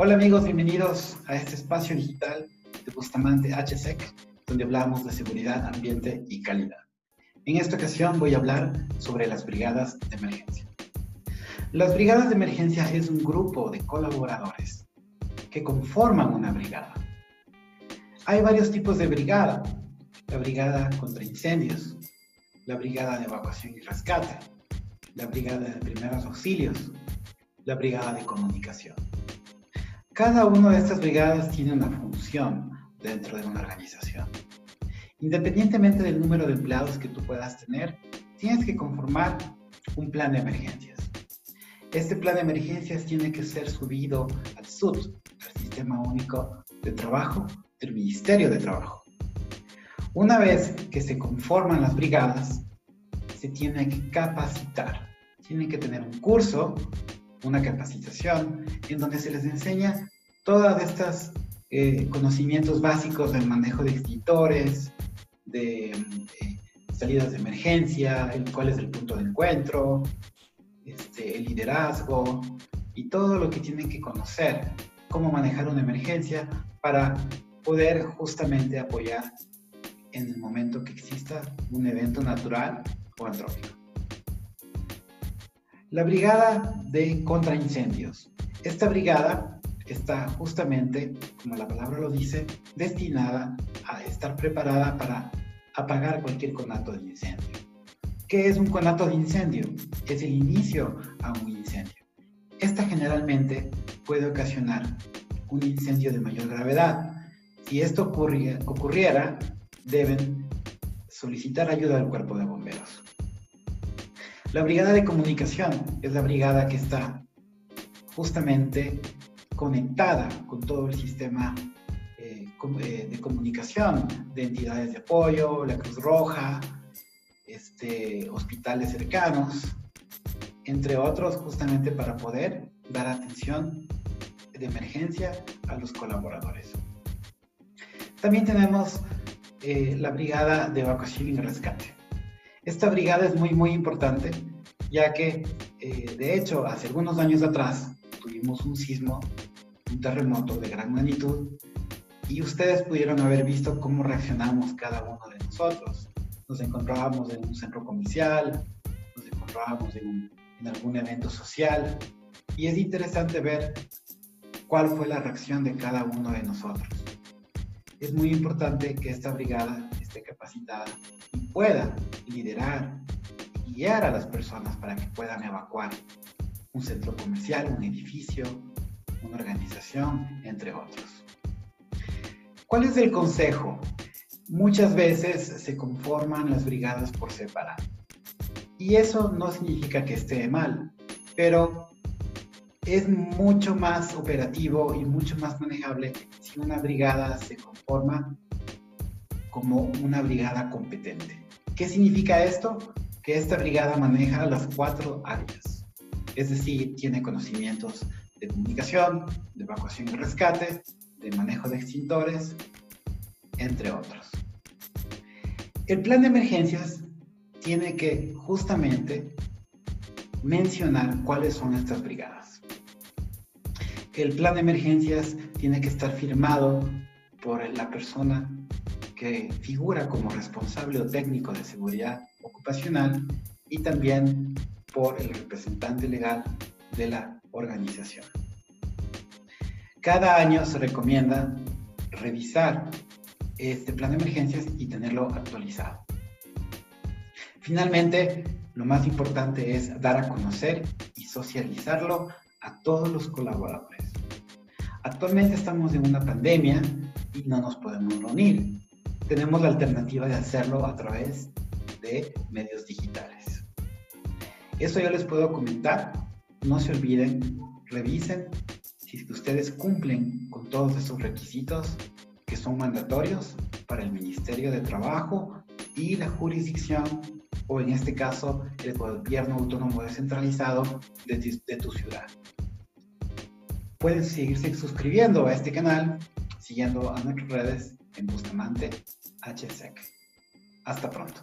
Hola amigos, bienvenidos a este espacio digital de Bustamante HSEC, donde hablamos de seguridad, ambiente y calidad. En esta ocasión voy a hablar sobre las brigadas de emergencia. Las brigadas de emergencia es un grupo de colaboradores que conforman una brigada. Hay varios tipos de brigada. La brigada contra incendios, la brigada de evacuación y rescate, la brigada de primeros auxilios, la brigada de comunicación. Cada una de estas brigadas tiene una función dentro de una organización. Independientemente del número de empleados que tú puedas tener, tienes que conformar un plan de emergencias. Este plan de emergencias tiene que ser subido al SUT, al Sistema Único de Trabajo del Ministerio de Trabajo. Una vez que se conforman las brigadas, se tiene que capacitar. Tienen que tener un curso una capacitación en donde se les enseña todos estos eh, conocimientos básicos del manejo de extintores, de eh, salidas de emergencia, el, cuál es el punto de encuentro, este, el liderazgo y todo lo que tienen que conocer, cómo manejar una emergencia para poder justamente apoyar en el momento que exista un evento natural o antrópico. La Brigada de Contraincendios. Esta brigada está justamente, como la palabra lo dice, destinada a estar preparada para apagar cualquier conato de incendio. ¿Qué es un conato de incendio? Es el inicio a un incendio. Esta generalmente puede ocasionar un incendio de mayor gravedad. Si esto ocurriera, deben solicitar ayuda al cuerpo de bomberos. La brigada de comunicación es la brigada que está justamente conectada con todo el sistema eh, eh, de comunicación de entidades de apoyo, la Cruz Roja, este, hospitales cercanos, entre otros, justamente para poder dar atención de emergencia a los colaboradores. También tenemos eh, la brigada de evacuación y rescate. Esta brigada es muy, muy importante, ya que, eh, de hecho, hace algunos años atrás tuvimos un sismo, un terremoto de gran magnitud, y ustedes pudieron haber visto cómo reaccionamos cada uno de nosotros. Nos encontrábamos en un centro comercial, nos encontrábamos en, en algún evento social, y es interesante ver cuál fue la reacción de cada uno de nosotros. Es muy importante que esta brigada esté capacitada y pueda liderar y guiar a las personas para que puedan evacuar un centro comercial, un edificio, una organización, entre otros. ¿Cuál es el consejo? Muchas veces se conforman las brigadas por separado. Y eso no significa que esté mal, pero es mucho más operativo y mucho más manejable si una brigada se conforma como una brigada competente. ¿Qué significa esto? Que esta brigada maneja las cuatro áreas. Es decir, tiene conocimientos de comunicación, de evacuación y rescate, de manejo de extintores, entre otros. El plan de emergencias tiene que justamente mencionar cuáles son estas brigadas. El plan de emergencias tiene que estar firmado por la persona que figura como responsable o técnico de seguridad ocupacional y también por el representante legal de la organización. Cada año se recomienda revisar este plan de emergencias y tenerlo actualizado. Finalmente, lo más importante es dar a conocer y socializarlo a todos los colaboradores. Actualmente estamos en una pandemia y no nos podemos reunir tenemos la alternativa de hacerlo a través de medios digitales. Eso yo les puedo comentar. No se olviden, revisen si ustedes cumplen con todos esos requisitos que son mandatorios para el Ministerio de Trabajo y la jurisdicción, o en este caso, el gobierno autónomo descentralizado de, tu ciudad. Pueden seguirse suscribiendo a este canal, siguiendo a nuestras redes en Bustamante HSEC. Hasta pronto.